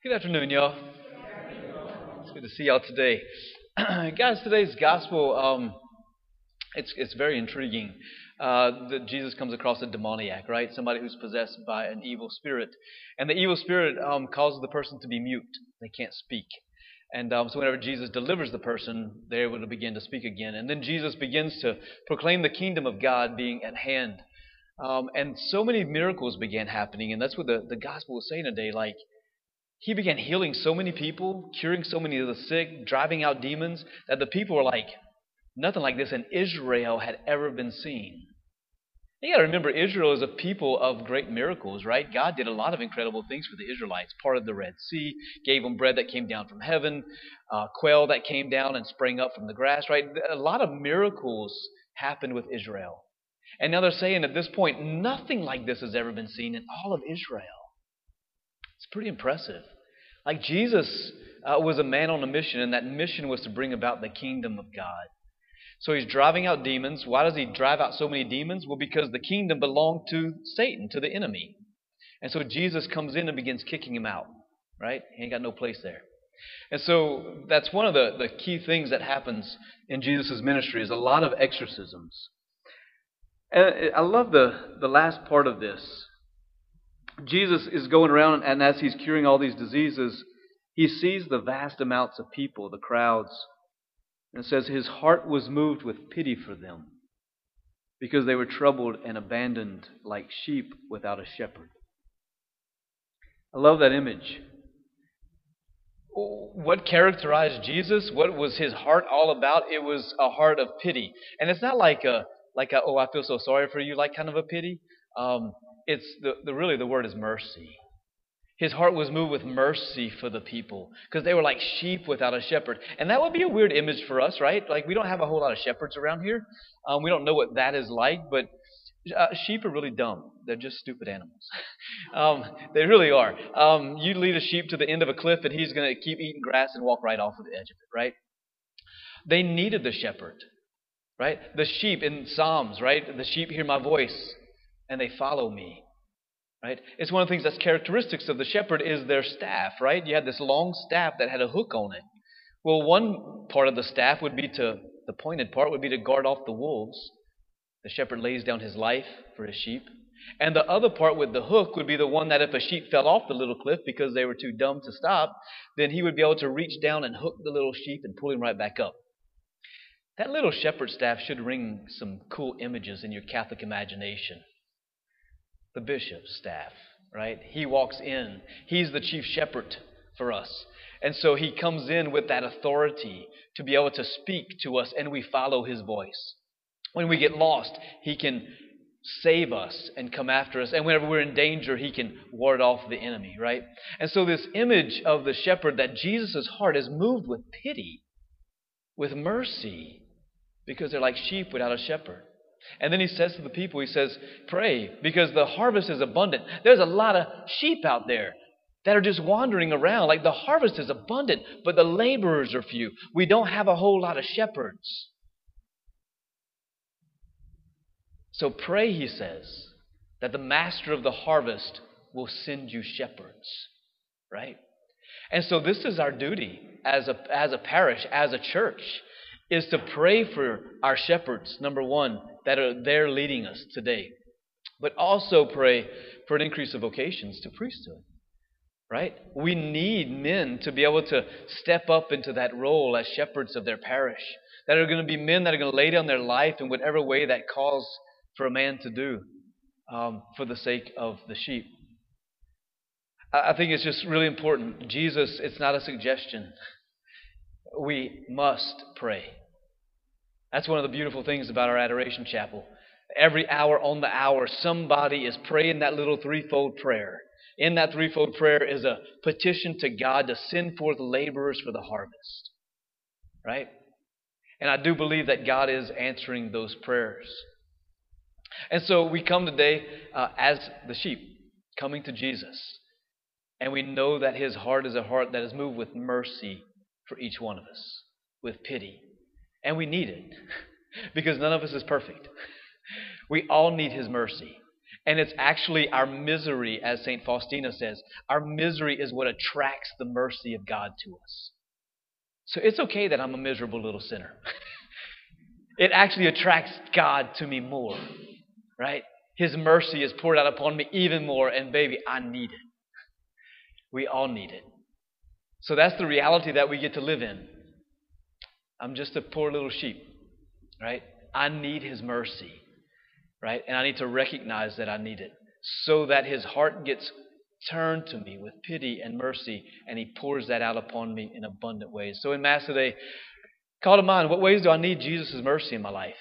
Good afternoon, y'all. It's good to see y'all today. Guys, today's gospel, um, it's, it's very intriguing. Uh, that Jesus comes across a demoniac, right? Somebody who's possessed by an evil spirit. And the evil spirit um, causes the person to be mute. They can't speak. And um, so, whenever Jesus delivers the person, they're able to begin to speak again. And then Jesus begins to proclaim the kingdom of God being at hand. Um, and so many miracles began happening. And that's what the, the gospel was saying today. Like, he began healing so many people, curing so many of the sick, driving out demons, that the people were like, nothing like this in Israel had ever been seen. You got to remember, Israel is a people of great miracles, right? God did a lot of incredible things for the Israelites. Parted the Red Sea, gave them bread that came down from heaven, uh, quail that came down and sprang up from the grass, right? A lot of miracles happened with Israel. And now they're saying at this point, nothing like this has ever been seen in all of Israel. Pretty impressive. Like Jesus uh, was a man on a mission, and that mission was to bring about the kingdom of God. So he's driving out demons. Why does he drive out so many demons? Well, because the kingdom belonged to Satan, to the enemy. And so Jesus comes in and begins kicking him out, right? He ain't got no place there. And so that's one of the, the key things that happens in Jesus' ministry is a lot of exorcisms. And I love the, the last part of this. Jesus is going around, and as he's curing all these diseases, he sees the vast amounts of people, the crowds, and says his heart was moved with pity for them because they were troubled and abandoned like sheep without a shepherd. I love that image. What characterized Jesus? What was his heart all about? It was a heart of pity. And it's not like a like a, oh I feel so sorry for you like kind of a pity. Um, it's the, the really the word is mercy. His heart was moved with mercy for the people because they were like sheep without a shepherd. And that would be a weird image for us, right? Like, we don't have a whole lot of shepherds around here. Um, we don't know what that is like, but uh, sheep are really dumb. They're just stupid animals. um, they really are. Um, you lead a sheep to the end of a cliff, and he's going to keep eating grass and walk right off of the edge of it, right? They needed the shepherd, right? The sheep in Psalms, right? The sheep hear my voice, and they follow me. Right? It's one of the things that's characteristics of the shepherd is their staff, right? You had this long staff that had a hook on it. Well, one part of the staff would be to, the pointed part would be to guard off the wolves. The shepherd lays down his life for his sheep. And the other part with the hook would be the one that if a sheep fell off the little cliff because they were too dumb to stop, then he would be able to reach down and hook the little sheep and pull him right back up. That little shepherd staff should ring some cool images in your Catholic imagination the bishop's staff, right? He walks in. He's the chief shepherd for us. And so he comes in with that authority to be able to speak to us, and we follow his voice. When we get lost, he can save us and come after us. And whenever we're in danger, he can ward off the enemy, right? And so, this image of the shepherd that Jesus' heart is moved with pity, with mercy, because they're like sheep without a shepherd. And then he says to the people, he says, Pray, because the harvest is abundant. There's a lot of sheep out there that are just wandering around. Like the harvest is abundant, but the laborers are few. We don't have a whole lot of shepherds. So pray, he says, that the master of the harvest will send you shepherds. Right? And so this is our duty as a, as a parish, as a church, is to pray for our shepherds, number one, that are there leading us today. But also pray for an increase of vocations to priesthood. Right? We need men to be able to step up into that role as shepherds of their parish. That are going to be men that are going to lay down their life in whatever way that calls for a man to do um, for the sake of the sheep. I think it's just really important. Jesus, it's not a suggestion. We must pray. That's one of the beautiful things about our adoration chapel. Every hour on the hour, somebody is praying that little threefold prayer. In that threefold prayer is a petition to God to send forth laborers for the harvest. Right? And I do believe that God is answering those prayers. And so we come today uh, as the sheep, coming to Jesus. And we know that his heart is a heart that is moved with mercy for each one of us, with pity. And we need it because none of us is perfect. We all need His mercy. And it's actually our misery, as St. Faustina says, our misery is what attracts the mercy of God to us. So it's okay that I'm a miserable little sinner. it actually attracts God to me more, right? His mercy is poured out upon me even more, and baby, I need it. We all need it. So that's the reality that we get to live in. I'm just a poor little sheep, right? I need His mercy, right? And I need to recognize that I need it so that His heart gets turned to me with pity and mercy, and He pours that out upon me in abundant ways. So in Mass today, call to mind what ways do I need Jesus' mercy in my life?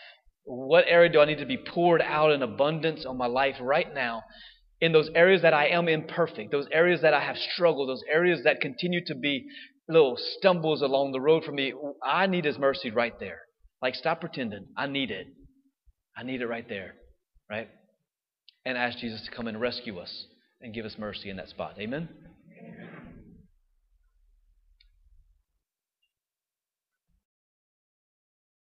What area do I need to be poured out in abundance on my life right now? In those areas that I am imperfect, those areas that I have struggled, those areas that continue to be little stumbles along the road for me, I need His mercy right there. Like, stop pretending. I need it. I need it right there, right? And ask Jesus to come and rescue us and give us mercy in that spot. Amen?